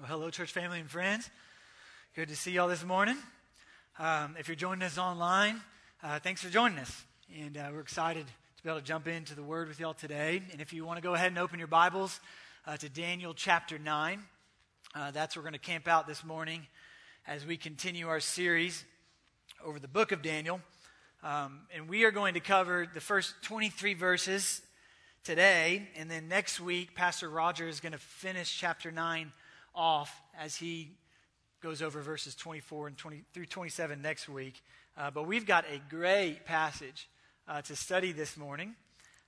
Well, hello, church family and friends. Good to see y'all this morning. Um, if you're joining us online, uh, thanks for joining us. And uh, we're excited to be able to jump into the Word with y'all today. And if you want to go ahead and open your Bibles uh, to Daniel chapter 9, uh, that's where we're going to camp out this morning as we continue our series over the book of Daniel. Um, and we are going to cover the first 23 verses today. And then next week, Pastor Roger is going to finish chapter 9 off as he goes over verses 24 and 20 through 27 next week. Uh, but we've got a great passage uh, to study this morning.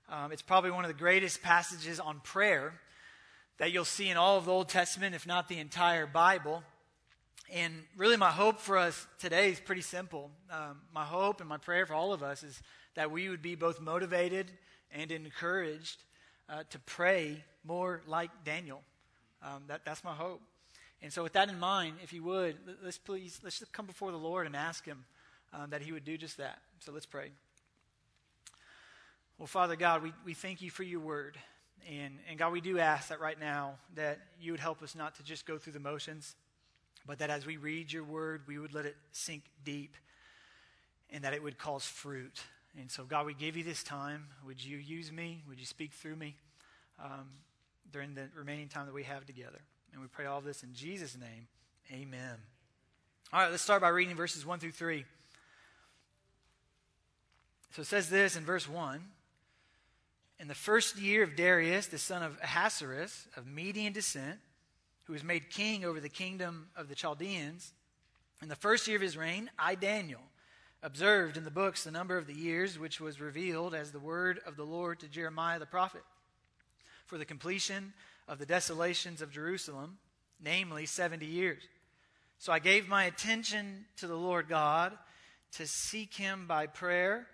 Um, it's probably one of the greatest passages on prayer that you'll see in all of the Old Testament, if not the entire Bible. And really, my hope for us today is pretty simple. Um, my hope and my prayer for all of us is that we would be both motivated and encouraged uh, to pray more like Daniel. Um, that, that's my hope. And so, with that in mind, if you would, let's please let's just come before the Lord and ask Him um, that He would do just that. So let's pray. Well, Father God, we, we thank you for your word. And, and God, we do ask that right now that you would help us not to just go through the motions, but that as we read your word, we would let it sink deep and that it would cause fruit. And so, God, we give you this time. Would you use me? Would you speak through me? Um, during the remaining time that we have together. And we pray all this in Jesus' name. Amen. All right, let's start by reading verses 1 through 3. So it says this in verse 1 In the first year of Darius, the son of Ahasuerus, of Median descent, who was made king over the kingdom of the Chaldeans, in the first year of his reign, I, Daniel, observed in the books the number of the years which was revealed as the word of the Lord to Jeremiah the prophet for the completion of the desolations of Jerusalem, namely 70 years. So I gave my attention to the Lord God to seek him by prayer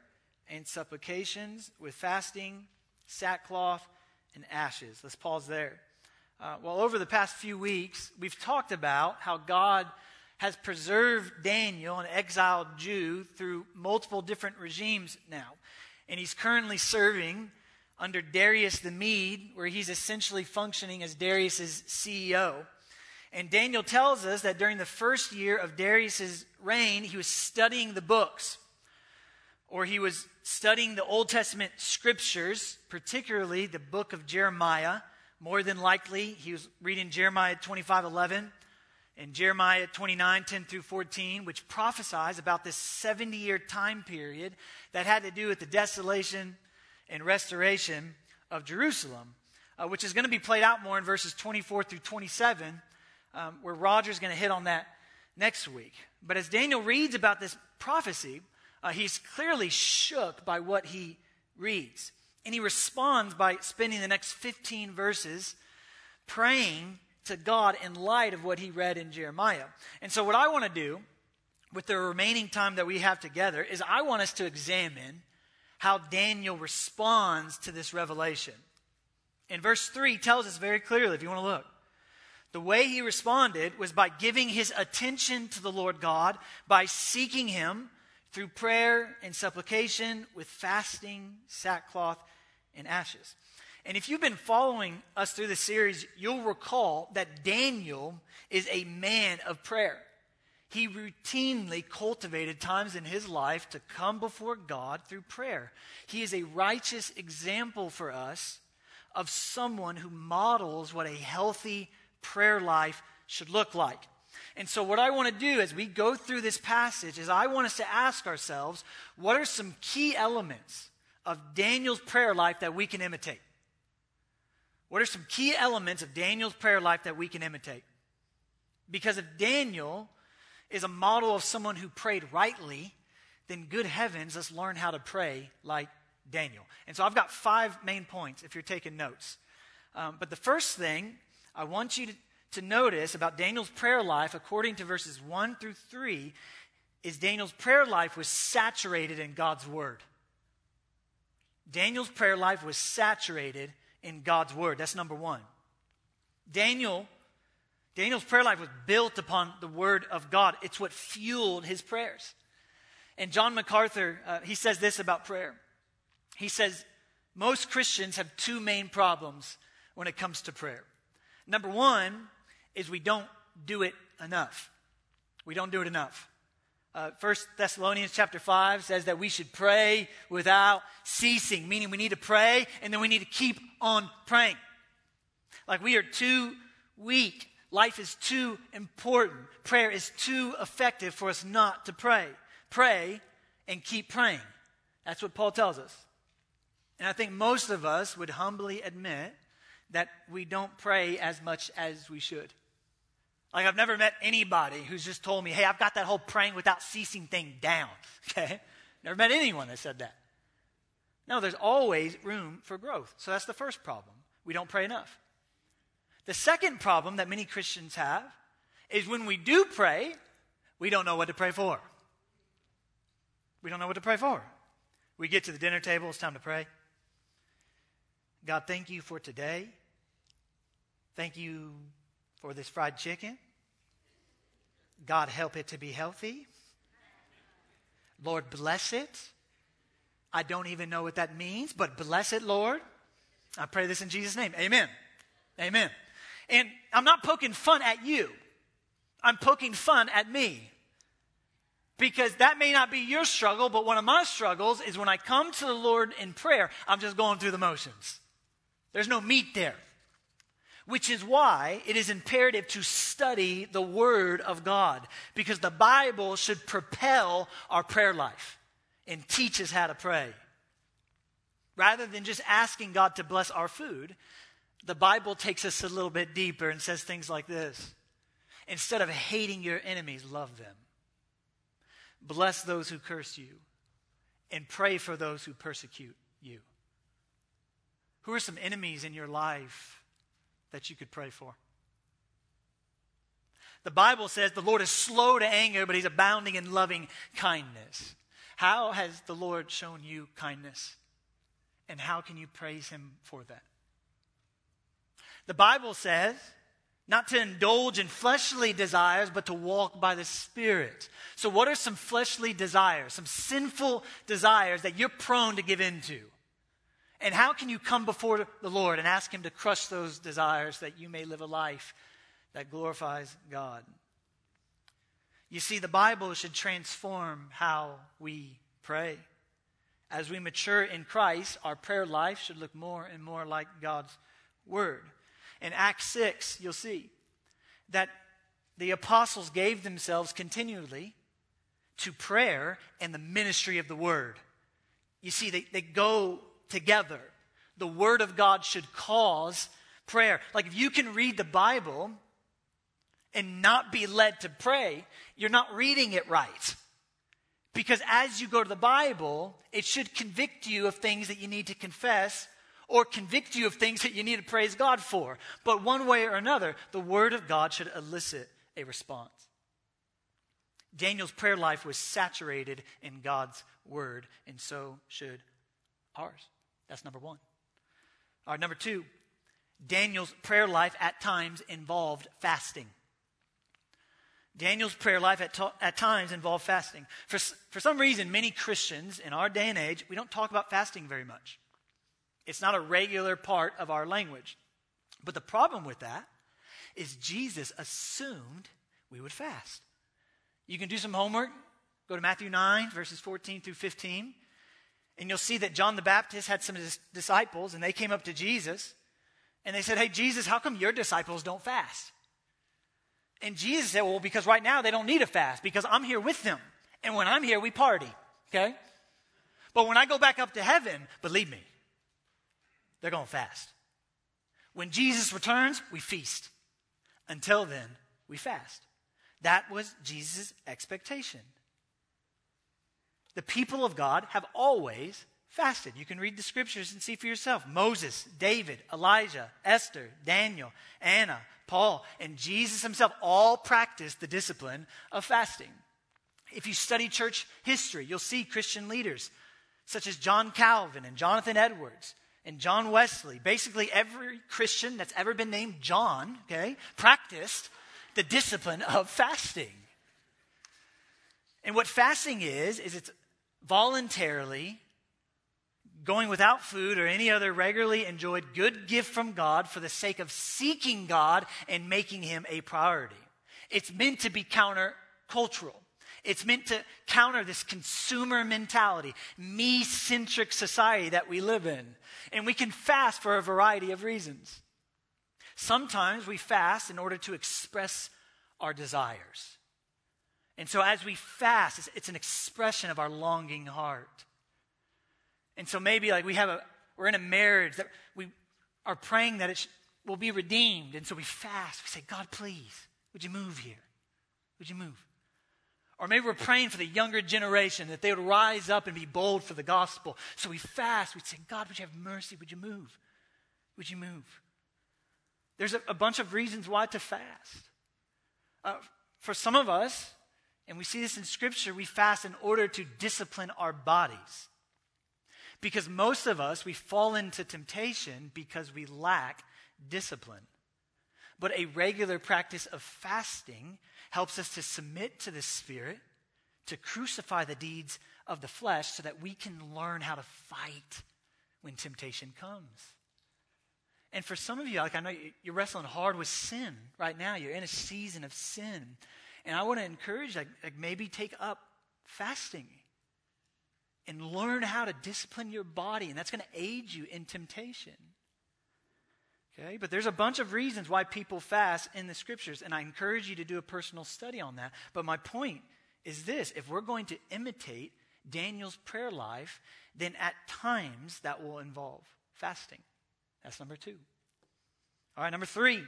and supplications with fasting, sackcloth, and ashes. Let's pause there. Uh, well, over the past few weeks, we've talked about how God has preserved Daniel, an exiled Jew, through multiple different regimes now. And he's currently serving under Darius the Mede, where he's essentially functioning as Darius's CEO. And Daniel tells us that during the first year of Darius's reign, he was studying the books, or he was studying the Old Testament scriptures, particularly the book of Jeremiah. More than likely, he was reading Jeremiah 25 11 and Jeremiah 29 10 through 14, which prophesies about this 70 year time period that had to do with the desolation and restoration of Jerusalem, uh, which is going to be played out more in verses 24 through 27, um, where Roger's going to hit on that next week. But as Daniel reads about this prophecy, uh, he's clearly shook by what he reads. And he responds by spending the next 15 verses praying to God in light of what he read in Jeremiah. And so, what I want to do with the remaining time that we have together is I want us to examine how Daniel responds to this revelation. And verse 3 tells us very clearly, if you want to look. The way he responded was by giving his attention to the Lord God, by seeking him through prayer and supplication with fasting, sackcloth, and ashes. And if you've been following us through the series, you'll recall that Daniel is a man of prayer he routinely cultivated times in his life to come before God through prayer. He is a righteous example for us of someone who models what a healthy prayer life should look like. And so, what I want to do as we go through this passage is I want us to ask ourselves what are some key elements of Daniel's prayer life that we can imitate? What are some key elements of Daniel's prayer life that we can imitate? Because if Daniel is a model of someone who prayed rightly, then good heavens, let's learn how to pray like Daniel. And so I've got five main points if you're taking notes. Um, but the first thing I want you to, to notice about Daniel's prayer life, according to verses 1 through 3, is Daniel's prayer life was saturated in God's word. Daniel's prayer life was saturated in God's word. That's number one. Daniel Daniel's prayer life was built upon the word of God. It's what fueled his prayers. And John MacArthur, uh, he says this about prayer. He says, most Christians have two main problems when it comes to prayer. Number one is we don't do it enough. We don't do it enough. Uh, 1 Thessalonians chapter 5 says that we should pray without ceasing, meaning we need to pray and then we need to keep on praying. Like we are too weak. Life is too important. Prayer is too effective for us not to pray. Pray and keep praying. That's what Paul tells us. And I think most of us would humbly admit that we don't pray as much as we should. Like, I've never met anybody who's just told me, hey, I've got that whole praying without ceasing thing down. Okay? Never met anyone that said that. No, there's always room for growth. So that's the first problem. We don't pray enough. The second problem that many Christians have is when we do pray, we don't know what to pray for. We don't know what to pray for. We get to the dinner table, it's time to pray. God, thank you for today. Thank you for this fried chicken. God, help it to be healthy. Lord, bless it. I don't even know what that means, but bless it, Lord. I pray this in Jesus' name. Amen. Amen. And I'm not poking fun at you, I'm poking fun at me. Because that may not be your struggle, but one of my struggles is when I come to the Lord in prayer, I'm just going through the motions. There's no meat there which is why it is imperative to study the Word of God, because the Bible should propel our prayer life and teach us how to pray. Rather than just asking God to bless our food, the Bible takes us a little bit deeper and says things like this Instead of hating your enemies, love them. Bless those who curse you, and pray for those who persecute you. Who are some enemies in your life that you could pray for. The Bible says the Lord is slow to anger, but he's abounding in loving kindness. How has the Lord shown you kindness? And how can you praise him for that? The Bible says not to indulge in fleshly desires, but to walk by the Spirit. So, what are some fleshly desires, some sinful desires that you're prone to give into? And how can you come before the Lord and ask Him to crush those desires that you may live a life that glorifies God? You see, the Bible should transform how we pray. As we mature in Christ, our prayer life should look more and more like God's Word. In Acts 6, you'll see that the apostles gave themselves continually to prayer and the ministry of the Word. You see, they, they go together. The Word of God should cause prayer. Like if you can read the Bible and not be led to pray, you're not reading it right. Because as you go to the Bible, it should convict you of things that you need to confess or convict you of things that you need to praise God for. But one way or another, the Word of God should elicit a response. Daniel's prayer life was saturated in God's Word, and so should ours. That's number one. All right, number two, Daniel's prayer life at times involved fasting. Daniel's prayer life at, to- at times involved fasting. For, for some reason, many Christians in our day and age, we don't talk about fasting very much. It's not a regular part of our language. But the problem with that is Jesus assumed we would fast. You can do some homework. Go to Matthew 9, verses 14 through 15. And you'll see that John the Baptist had some of his disciples, and they came up to Jesus and they said, Hey, Jesus, how come your disciples don't fast? And Jesus said, Well, because right now they don't need a fast because I'm here with them. And when I'm here, we party, okay? But when I go back up to heaven, believe me, they're going fast. When Jesus returns, we feast. Until then, we fast. That was Jesus' expectation the people of God have always fasted. You can read the scriptures and see for yourself. Moses, David, Elijah, Esther, Daniel, Anna, Paul, and Jesus himself all practiced the discipline of fasting. If you study church history, you'll see Christian leaders such as John Calvin and Jonathan Edwards and John Wesley. Basically, every Christian that's ever been named John, okay, practiced the discipline of fasting. And what fasting is, is it's voluntarily going without food or any other regularly enjoyed good gift from God for the sake of seeking God and making Him a priority. It's meant to be countercultural. It's meant to counter this consumer mentality, me centric society that we live in. And we can fast for a variety of reasons. Sometimes we fast in order to express our desires. And so as we fast, it's, it's an expression of our longing heart. And so maybe like we have a, we're in a marriage that we are praying that it sh- will be redeemed. And so we fast. We say, God, please, would you move here? Would you move? Or maybe we're praying for the younger generation that they would rise up and be bold for the gospel. So we fast. We'd say, God, would you have mercy? Would you move? Would you move? There's a, a bunch of reasons why to fast. Uh, for some of us, and we see this in Scripture, we fast in order to discipline our bodies. Because most of us, we fall into temptation because we lack discipline. But a regular practice of fasting helps us to submit to the Spirit, to crucify the deeds of the flesh, so that we can learn how to fight when temptation comes. And for some of you, like I know you're wrestling hard with sin right now. You're in a season of sin. And I want to encourage, like, like maybe take up fasting and learn how to discipline your body, and that's going to aid you in temptation. Okay, but there's a bunch of reasons why people fast in the scriptures, and I encourage you to do a personal study on that. But my point is this if we're going to imitate Daniel's prayer life, then at times that will involve fasting. That's number two. All right, number three.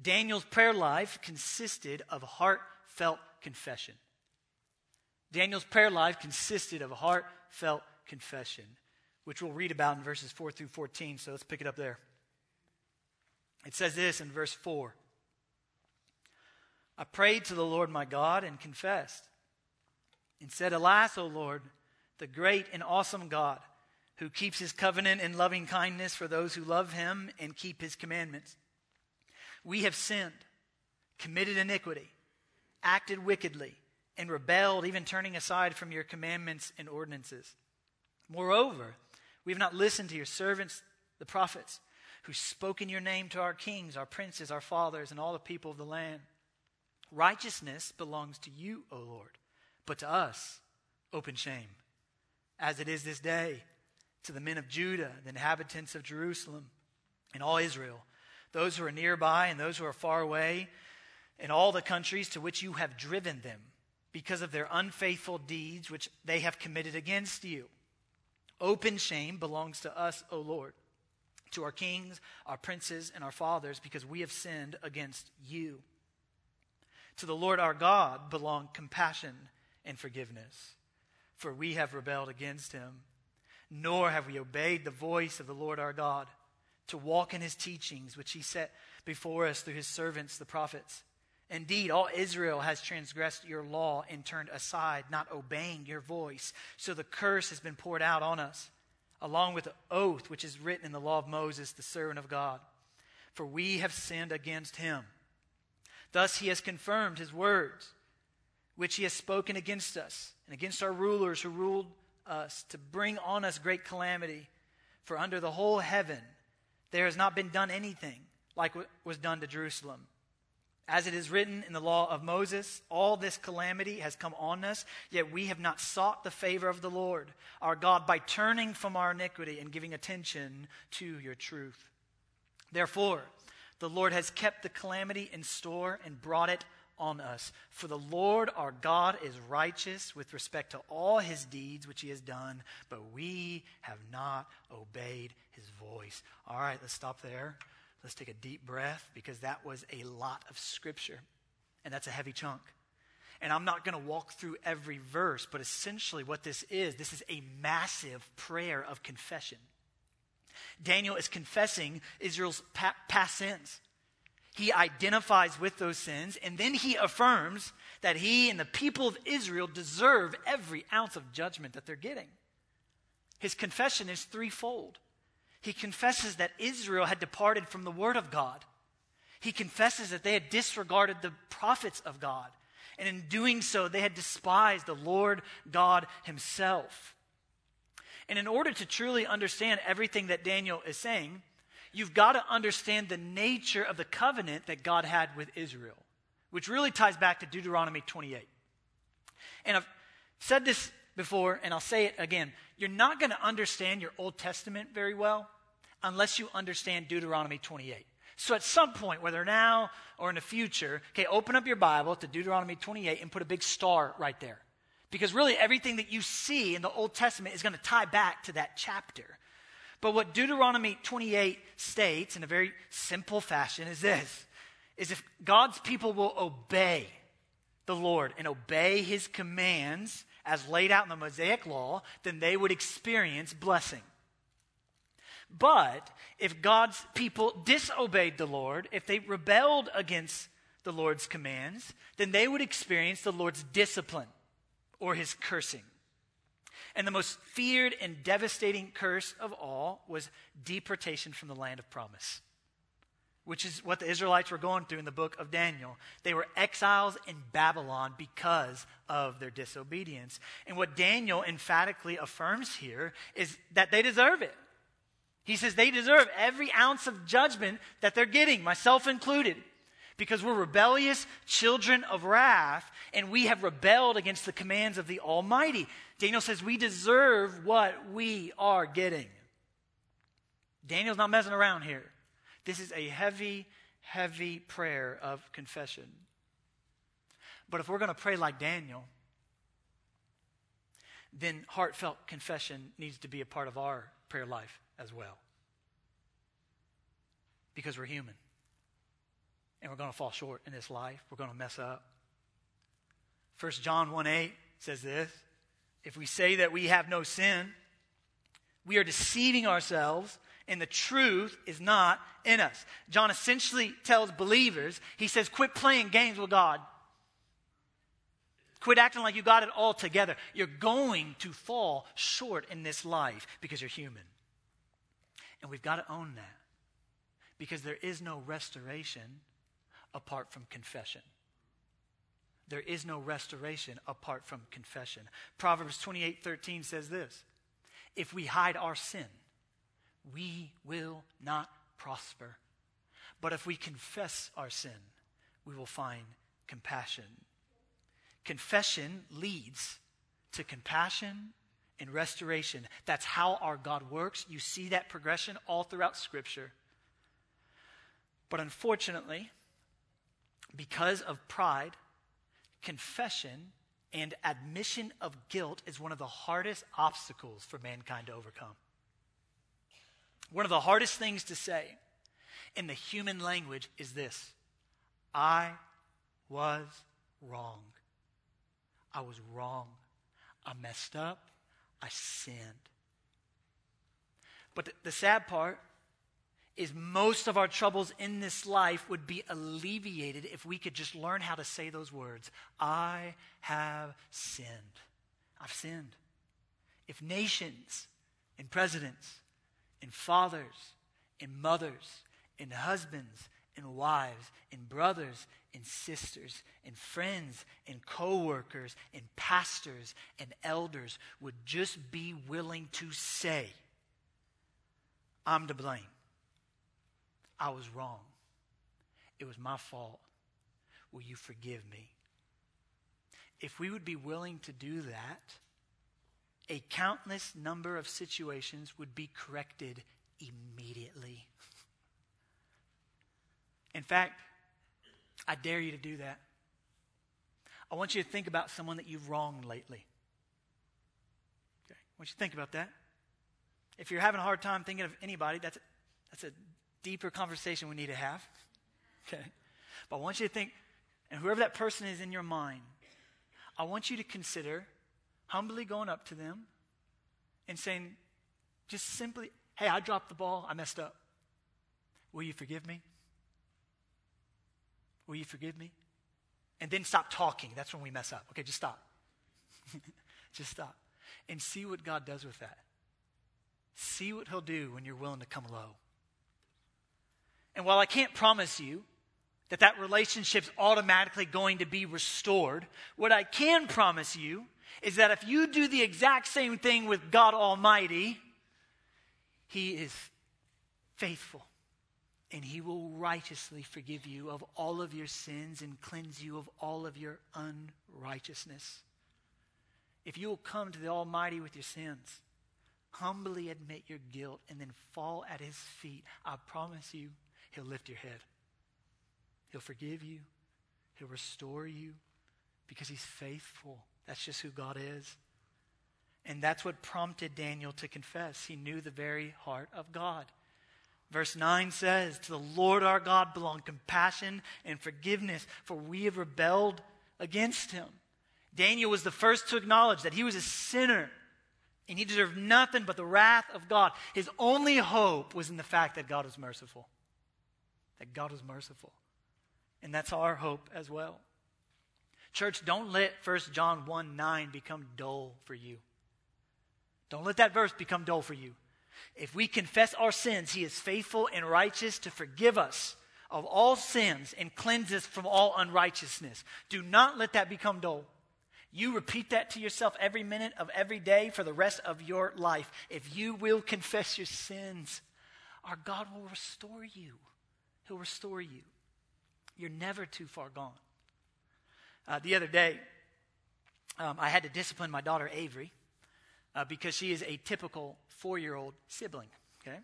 Daniel's prayer life consisted of heartfelt confession. Daniel's prayer life consisted of a heartfelt confession, which we'll read about in verses 4 through 14. So let's pick it up there. It says this in verse 4 I prayed to the Lord my God and confessed and said, Alas, O Lord, the great and awesome God, who keeps his covenant and loving kindness for those who love him and keep his commandments. We have sinned, committed iniquity, acted wickedly and rebelled, even turning aside from your commandments and ordinances. Moreover, we have not listened to your servants, the prophets, who spoke in your name to our kings, our princes, our fathers, and all the people of the land. Righteousness belongs to you, O Lord, but to us, open shame, as it is this day, to the men of Judah, the inhabitants of Jerusalem, and all Israel, those who are nearby and those who are far away, and all the countries to which you have driven them because of their unfaithful deeds which they have committed against you. Open shame belongs to us, O Lord, to our kings, our princes, and our fathers, because we have sinned against you. To the Lord our God belong compassion and forgiveness, for we have rebelled against him. Nor have we obeyed the voice of the Lord our God to walk in his teachings, which he set before us through his servants, the prophets. Indeed, all Israel has transgressed your law and turned aside, not obeying your voice. So the curse has been poured out on us, along with the oath which is written in the law of Moses, the servant of God. For we have sinned against him. Thus he has confirmed his words, which he has spoken against us and against our rulers who ruled us to bring on us great calamity. For under the whole heaven there has not been done anything like what was done to Jerusalem. As it is written in the law of Moses, all this calamity has come on us, yet we have not sought the favor of the Lord our God by turning from our iniquity and giving attention to your truth. Therefore, the Lord has kept the calamity in store and brought it on us. For the Lord our God is righteous with respect to all his deeds which he has done, but we have not obeyed his voice. All right, let's stop there. Let's take a deep breath because that was a lot of scripture, and that's a heavy chunk. And I'm not going to walk through every verse, but essentially what this is this is a massive prayer of confession. Daniel is confessing Israel's past sins. He identifies with those sins, and then he affirms that he and the people of Israel deserve every ounce of judgment that they're getting. His confession is threefold. He confesses that Israel had departed from the Word of God. He confesses that they had disregarded the prophets of God. And in doing so, they had despised the Lord God Himself. And in order to truly understand everything that Daniel is saying, you've got to understand the nature of the covenant that God had with Israel, which really ties back to Deuteronomy 28. And I've said this before, and I'll say it again. You're not going to understand your Old Testament very well unless you understand Deuteronomy 28. So at some point, whether now or in the future, okay, open up your Bible to Deuteronomy 28 and put a big star right there. Because really, everything that you see in the Old Testament is going to tie back to that chapter. But what Deuteronomy 28 states in a very simple fashion is this is if God's people will obey the Lord and obey his commands as laid out in the Mosaic law, then they would experience blessing. But if God's people disobeyed the Lord, if they rebelled against the Lord's commands, then they would experience the Lord's discipline or his cursing. And the most feared and devastating curse of all was deportation from the land of promise, which is what the Israelites were going through in the book of Daniel. They were exiles in Babylon because of their disobedience. And what Daniel emphatically affirms here is that they deserve it. He says they deserve every ounce of judgment that they're getting, myself included because we're rebellious children of wrath and we have rebelled against the commands of the Almighty. Daniel says we deserve what we are getting. Daniel's not messing around here. This is a heavy, heavy prayer of confession. But if we're going to pray like Daniel, then heartfelt confession needs to be a part of our prayer life as well. Because we're human and we're going to fall short in this life. We're going to mess up. 1 John 1 8 says this If we say that we have no sin, we are deceiving ourselves, and the truth is not in us. John essentially tells believers, he says, quit playing games with God. Quit acting like you got it all together. You're going to fall short in this life because you're human. And we've got to own that because there is no restoration apart from confession. There is no restoration apart from confession. Proverbs 28 13 says this If we hide our sin, we will not prosper. But if we confess our sin, we will find compassion. Confession leads to compassion and restoration. That's how our God works. You see that progression all throughout Scripture. But unfortunately, because of pride, confession and admission of guilt is one of the hardest obstacles for mankind to overcome. One of the hardest things to say in the human language is this I was wrong. I was wrong. I messed up. I sinned. But the, the sad part is most of our troubles in this life would be alleviated if we could just learn how to say those words I have sinned. I've sinned. If nations and presidents and fathers and mothers and husbands and wives and brothers and sisters and friends and coworkers and pastors and elders would just be willing to say, I'm to blame. I was wrong. It was my fault. Will you forgive me? If we would be willing to do that, a countless number of situations would be corrected immediately. In fact, I dare you to do that. I want you to think about someone that you've wronged lately. Okay. I want you to think about that. If you're having a hard time thinking of anybody, that's a, that's a deeper conversation we need to have. Okay? But I want you to think, and whoever that person is in your mind, I want you to consider humbly going up to them and saying, just simply, hey, I dropped the ball, I messed up. Will you forgive me? Will you forgive me? And then stop talking. That's when we mess up. Okay, just stop. just stop. And see what God does with that. See what He'll do when you're willing to come low. And while I can't promise you that that relationship's automatically going to be restored, what I can promise you is that if you do the exact same thing with God Almighty, He is faithful and He will righteously forgive you of all of your sins and cleanse you of all of your unrighteousness. If you will come to the Almighty with your sins, humbly admit your guilt, and then fall at His feet, I promise you, He'll lift your head. He'll forgive you, He'll restore you because He's faithful. That's just who God is. And that's what prompted Daniel to confess. He knew the very heart of God. Verse 9 says, To the Lord our God belong compassion and forgiveness, for we have rebelled against him. Daniel was the first to acknowledge that he was a sinner and he deserved nothing but the wrath of God. His only hope was in the fact that God was merciful. That God was merciful. And that's our hope as well. Church, don't let 1 John 1 9 become dull for you. Don't let that verse become dull for you. If we confess our sins, he is faithful and righteous to forgive us of all sins and cleanse us from all unrighteousness. Do not let that become dull. You repeat that to yourself every minute of every day for the rest of your life. If you will confess your sins, our God will restore you. He'll restore you. You're never too far gone. Uh, the other day, um, I had to discipline my daughter Avery uh, because she is a typical four year old sibling. Okay?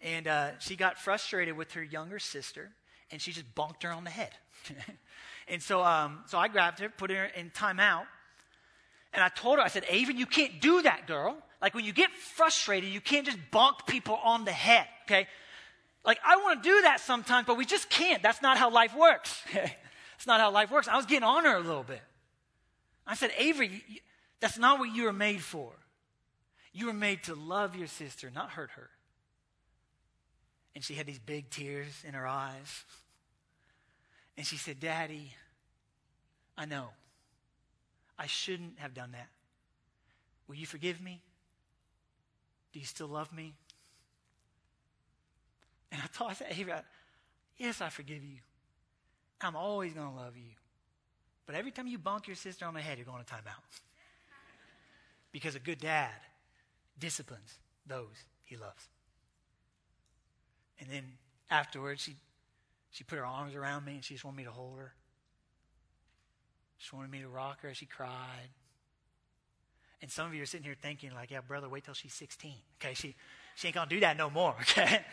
And uh, she got frustrated with her younger sister and she just bonked her on the head. and so, um, so I grabbed her, put her in timeout, and I told her, I said, Avery, you can't do that, girl. Like when you get frustrated, you can't just bonk people on the head, okay? Like I want to do that sometimes, but we just can't. That's not how life works. That's not how life works. I was getting on her a little bit. I said, Avery, that's not what you were made for. You were made to love your sister, not hurt her. And she had these big tears in her eyes. And she said, Daddy, I know. I shouldn't have done that. Will you forgive me? Do you still love me? And I told I said, Avery, yes, I forgive you. I'm always going to love you. But every time you bonk your sister on the head, you're going to timeout. because a good dad disciplines those he loves. And then afterwards, she, she put her arms around me and she just wanted me to hold her. She wanted me to rock her as she cried. And some of you are sitting here thinking, like, yeah, brother, wait till she's 16. Okay, she, she ain't going to do that no more. Okay?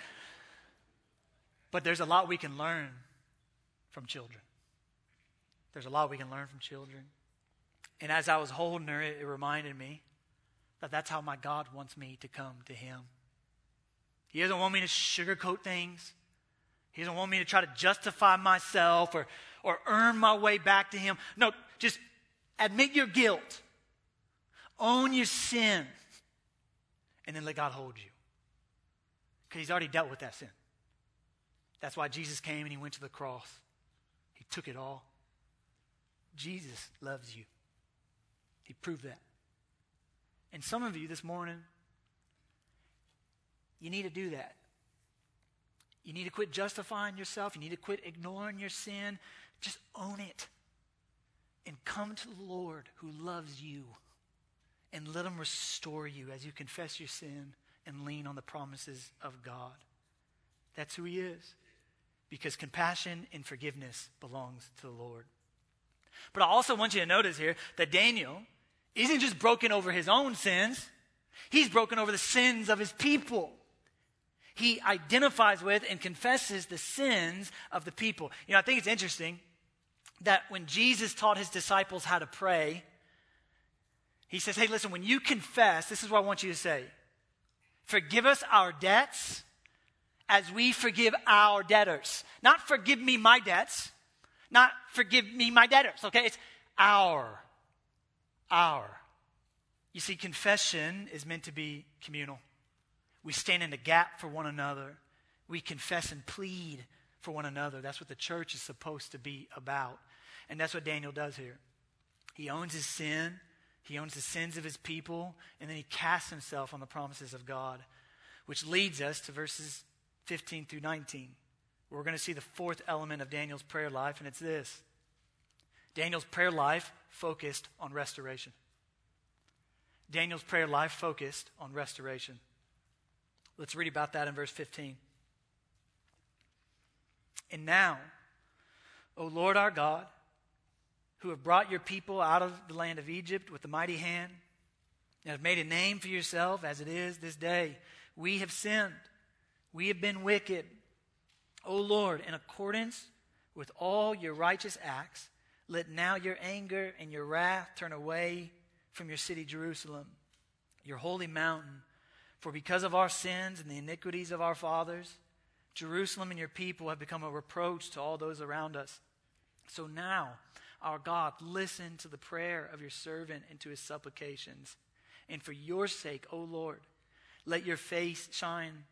But there's a lot we can learn from children. There's a lot we can learn from children. And as I was holding her, it, reminded me that that's how my God wants me to come to Him. He doesn't want me to sugarcoat things. He doesn't want me to try to justify myself or, or earn my way back to Him. No, just admit your guilt, own your sin, and then let God hold you. Because He's already dealt with that sin. That's why Jesus came and He went to the cross. Took it all. Jesus loves you. He proved that. And some of you this morning, you need to do that. You need to quit justifying yourself. You need to quit ignoring your sin. Just own it. And come to the Lord who loves you. And let him restore you as you confess your sin and lean on the promises of God. That's who he is. Because compassion and forgiveness belongs to the Lord. But I also want you to notice here that Daniel isn't just broken over his own sins, he's broken over the sins of his people. He identifies with and confesses the sins of the people. You know, I think it's interesting that when Jesus taught his disciples how to pray, he says, Hey, listen, when you confess, this is what I want you to say forgive us our debts as we forgive our debtors. Not forgive me my debts, not forgive me my debtors, okay? It's our our. You see, confession is meant to be communal. We stand in the gap for one another. We confess and plead for one another. That's what the church is supposed to be about. And that's what Daniel does here. He owns his sin, he owns the sins of his people, and then he casts himself on the promises of God, which leads us to verses 15 through 19. We're going to see the fourth element of Daniel's prayer life, and it's this Daniel's prayer life focused on restoration. Daniel's prayer life focused on restoration. Let's read about that in verse 15. And now, O Lord our God, who have brought your people out of the land of Egypt with a mighty hand, and have made a name for yourself as it is this day, we have sinned. We have been wicked. O Lord, in accordance with all your righteous acts, let now your anger and your wrath turn away from your city, Jerusalem, your holy mountain. For because of our sins and the iniquities of our fathers, Jerusalem and your people have become a reproach to all those around us. So now, our God, listen to the prayer of your servant and to his supplications. And for your sake, O Lord, let your face shine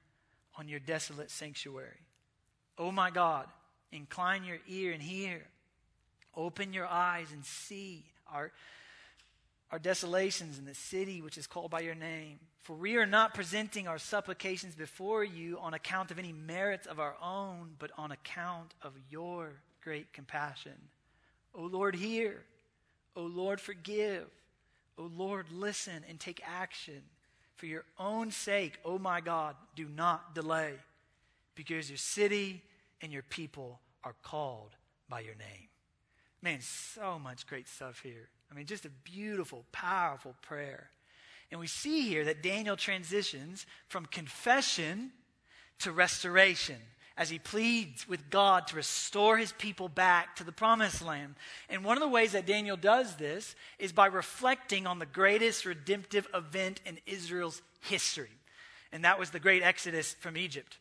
on your desolate sanctuary. O my God, incline your ear and hear. Open your eyes and see our, our desolations in the city which is called by your name. For we are not presenting our supplications before you on account of any merits of our own, but on account of your great compassion. O Lord, hear. O Lord, forgive. O Lord, listen and take action. For your own sake, oh my God, do not delay, because your city and your people are called by your name. Man, so much great stuff here. I mean, just a beautiful, powerful prayer. And we see here that Daniel transitions from confession to restoration as he pleads with God to restore his people back to the promised land. And one of the ways that Daniel does this is by reflecting on the greatest redemptive event in Israel's history. And that was the great exodus from Egypt,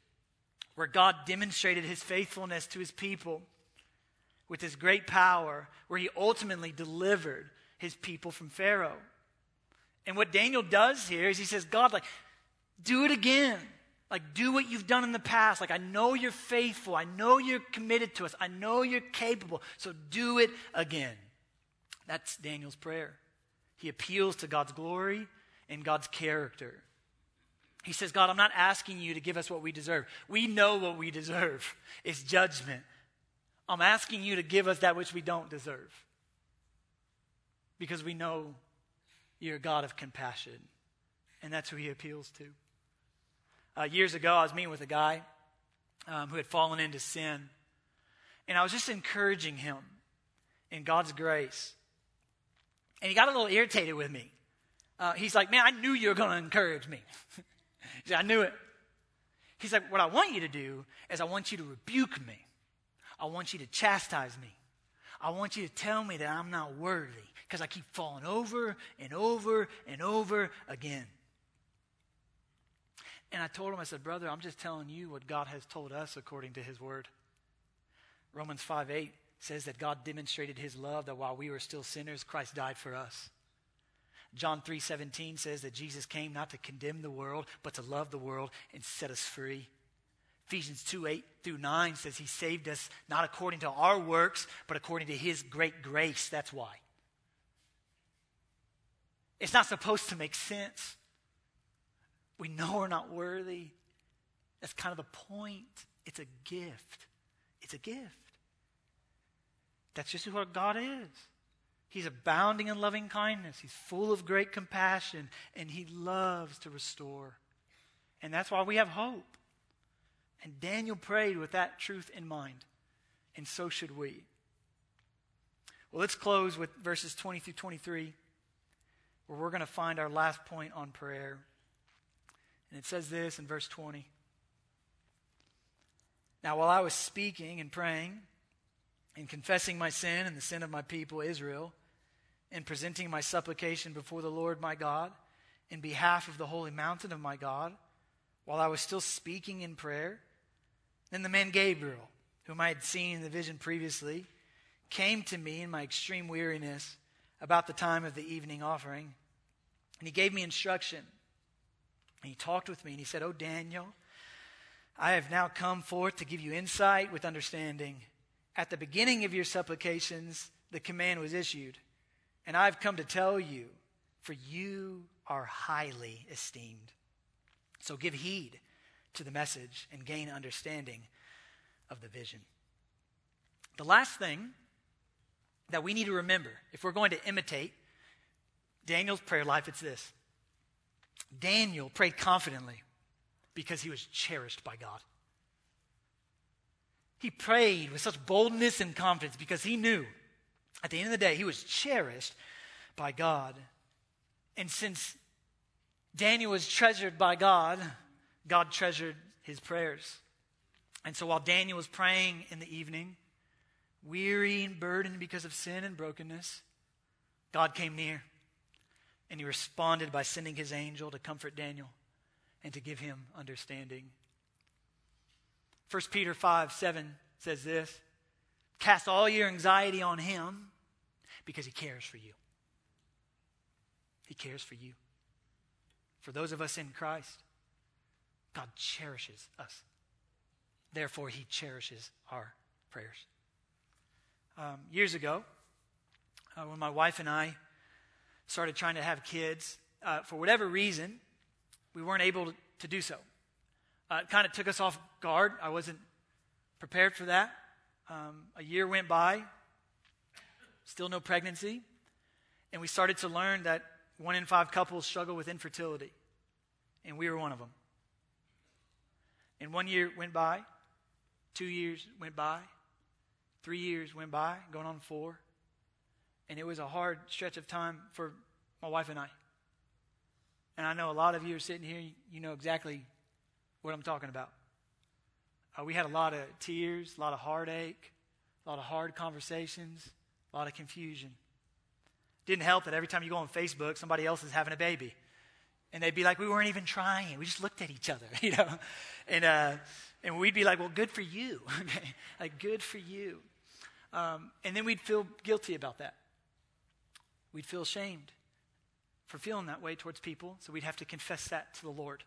where God demonstrated his faithfulness to his people with his great power, where he ultimately delivered his people from Pharaoh. And what Daniel does here is he says, God, like, do it again. Like, do what you've done in the past. Like, I know you're faithful. I know you're committed to us. I know you're capable. So do it again. That's Daniel's prayer. He appeals to God's glory and God's character. He says, God, I'm not asking you to give us what we deserve. We know what we deserve it's judgment. I'm asking you to give us that which we don't deserve because we know you're a God of compassion. And that's who he appeals to. Uh, years ago, I was meeting with a guy um, who had fallen into sin. And I was just encouraging him in God's grace. And he got a little irritated with me. Uh, he's like, Man, I knew you were going to encourage me. he said, I knew it. He's like, What I want you to do is I want you to rebuke me. I want you to chastise me. I want you to tell me that I'm not worthy because I keep falling over and over and over again. And I told him, I said, Brother, I'm just telling you what God has told us according to his word. Romans 5 8 says that God demonstrated his love that while we were still sinners, Christ died for us. John 3:17 says that Jesus came not to condemn the world, but to love the world and set us free. Ephesians 2 8 through 9 says he saved us not according to our works, but according to his great grace. That's why. It's not supposed to make sense. We know we're not worthy. That's kind of the point. It's a gift. It's a gift. That's just who our God is. He's abounding in loving kindness. He's full of great compassion, and he loves to restore. And that's why we have hope. And Daniel prayed with that truth in mind. And so should we. Well, let's close with verses 20 through 23, where we're going to find our last point on prayer. And it says this in verse 20. Now, while I was speaking and praying and confessing my sin and the sin of my people Israel, and presenting my supplication before the Lord my God in behalf of the holy mountain of my God, while I was still speaking in prayer, then the man Gabriel, whom I had seen in the vision previously, came to me in my extreme weariness about the time of the evening offering. And he gave me instruction. And he talked with me and he said, Oh, Daniel, I have now come forth to give you insight with understanding. At the beginning of your supplications, the command was issued. And I've come to tell you, for you are highly esteemed. So give heed to the message and gain understanding of the vision. The last thing that we need to remember if we're going to imitate Daniel's prayer life, it's this Daniel prayed confidently because he was cherished by God. He prayed with such boldness and confidence because he knew at the end of the day he was cherished by God. And since Daniel was treasured by God, God treasured his prayers. And so while Daniel was praying in the evening, weary and burdened because of sin and brokenness, God came near and he responded by sending his angel to comfort Daniel and to give him understanding. 1 Peter 5 7 says this Cast all your anxiety on him because he cares for you. He cares for you. For those of us in Christ, God cherishes us. Therefore, he cherishes our prayers. Um, years ago, uh, when my wife and I started trying to have kids, uh, for whatever reason, we weren't able to, do so. Uh, it kind of took us off guard. I wasn't prepared for that. Um, a year went by, still no pregnancy, and we started to learn that one in five couples struggle with infertility, and we were one of them. And one year went by, two years went by, three years went by, going on four, and it was a hard stretch of time for my wife and I. And I know a lot of you are sitting here, you know exactly what I'm talking about. Uh, we had a lot of tears, a lot of heartache, a lot of hard conversations, a lot of confusion. Didn't help that every time you go on Facebook, somebody else is having a baby. And they'd be like, we weren't even trying. We just looked at each other, you know? And, uh, and we'd be like, well, good for you. like, good for you. Um, and then we'd feel guilty about that. We'd feel ashamed for feeling that way towards people, so we'd have to confess that to the Lord.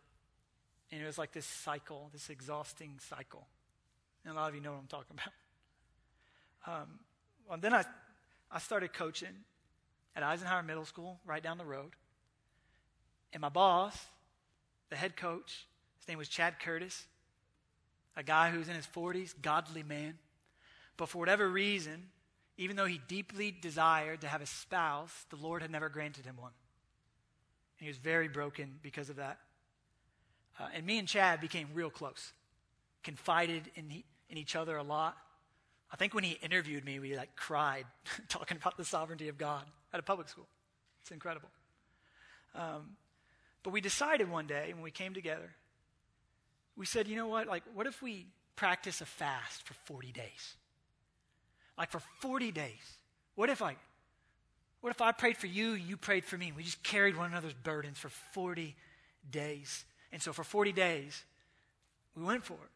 And it was like this cycle, this exhausting cycle. And a lot of you know what I'm talking about. Um, well, then I, I started coaching at Eisenhower Middle School, right down the road. And my boss, the head coach, his name was Chad Curtis, a guy who's in his 40s, godly man. But for whatever reason, even though he deeply desired to have a spouse, the Lord had never granted him one. And he was very broken because of that. Uh, and me and Chad became real close, confided in, he, in each other a lot. I think when he interviewed me, we like cried talking about the sovereignty of God at a public school. It's incredible. Um, but we decided one day when we came together, we said, you know what? Like, what if we practice a fast for 40 days? Like for 40 days. What if I what if I prayed for you, you prayed for me? We just carried one another's burdens for 40 days. And so for 40 days, we went for it.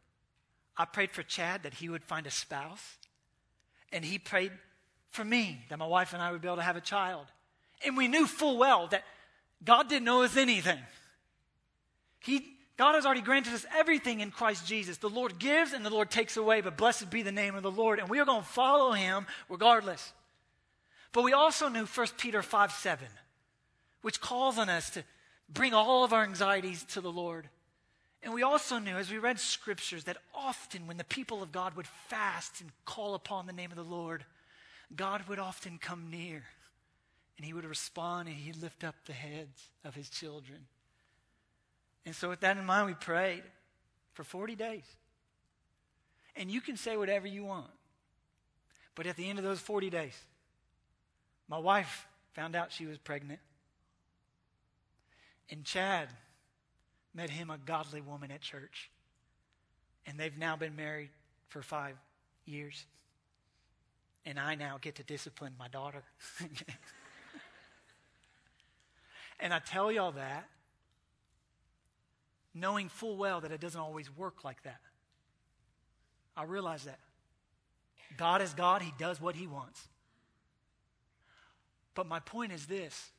I prayed for Chad that he would find a spouse. And he prayed for me that my wife and I would be able to have a child. And we knew full well that God didn't owe us anything. He, God has already granted us everything in Christ Jesus. The Lord gives and the Lord takes away, but blessed be the name of the Lord. And we are going to follow him regardless. But we also knew 1 Peter 5 7, which calls on us to bring all of our anxieties to the Lord. And we also knew, as we read scriptures, that often when the people of God would fast and call upon the name of the Lord, God would often come near and he would respond and he'd lift up the heads of his children. And so, with that in mind, we prayed for 40 days. And you can say whatever you want. But at the end of those 40 days, my wife found out she was pregnant. And Chad met him a godly woman at church. And they've now been married for five years. And I now get to discipline my daughter. and I tell y'all that knowing full well that it doesn't always work like that. I realize that. God is God, He does what He wants. But my point is this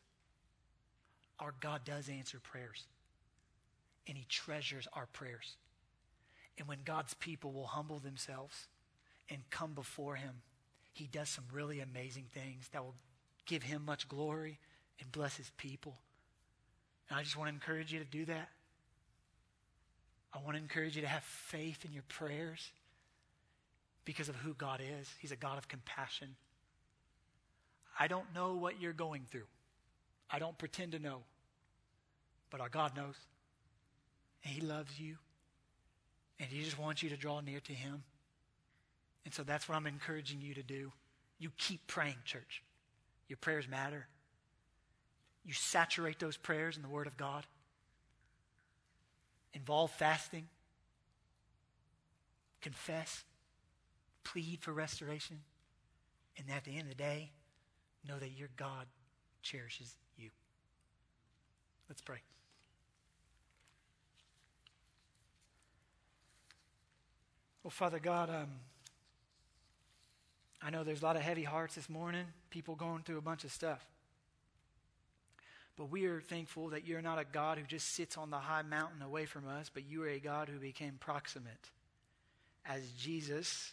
our God does answer prayers, and He treasures our prayers. And when God's people will humble themselves and come before Him, He does some really amazing things that will give Him much glory and bless His people. And I just want to encourage you to do that. I want to encourage you to have faith in your prayers because of who God is. He's a God of compassion. I don't know what you're going through. I don't pretend to know. But our God knows. And He loves you. And He just wants you to draw near to Him. And so that's what I'm encouraging you to do. You keep praying, church. Your prayers matter. You saturate those prayers in the Word of God. Involve fasting. Confess. Plead for restoration. And at the end of the day, know that your God cherishes you. Let's pray. Well, Father God, um, I know there's a lot of heavy hearts this morning, people going through a bunch of stuff. But we are thankful that you're not a God who just sits on the high mountain away from us, but you are a God who became proximate. As Jesus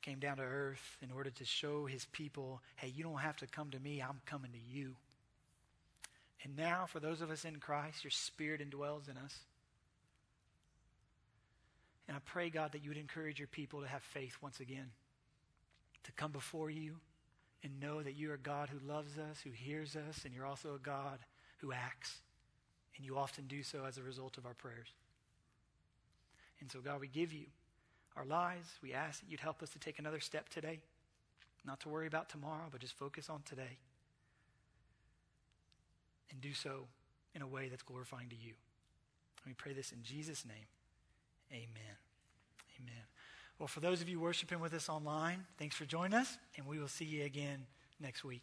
came down to earth in order to show his people, hey, you don't have to come to me, I'm coming to you. And now, for those of us in Christ, your spirit indwells in us. And I pray, God, that you would encourage your people to have faith once again, to come before you and know that you're a God who loves us, who hears us, and you're also a God who acts. And you often do so as a result of our prayers. And so, God, we give you our lives. We ask that you'd help us to take another step today, not to worry about tomorrow, but just focus on today. And do so in a way that's glorifying to you. And we pray this in Jesus' name. Amen. Amen. Well, for those of you worshiping with us online, thanks for joining us, and we will see you again next week.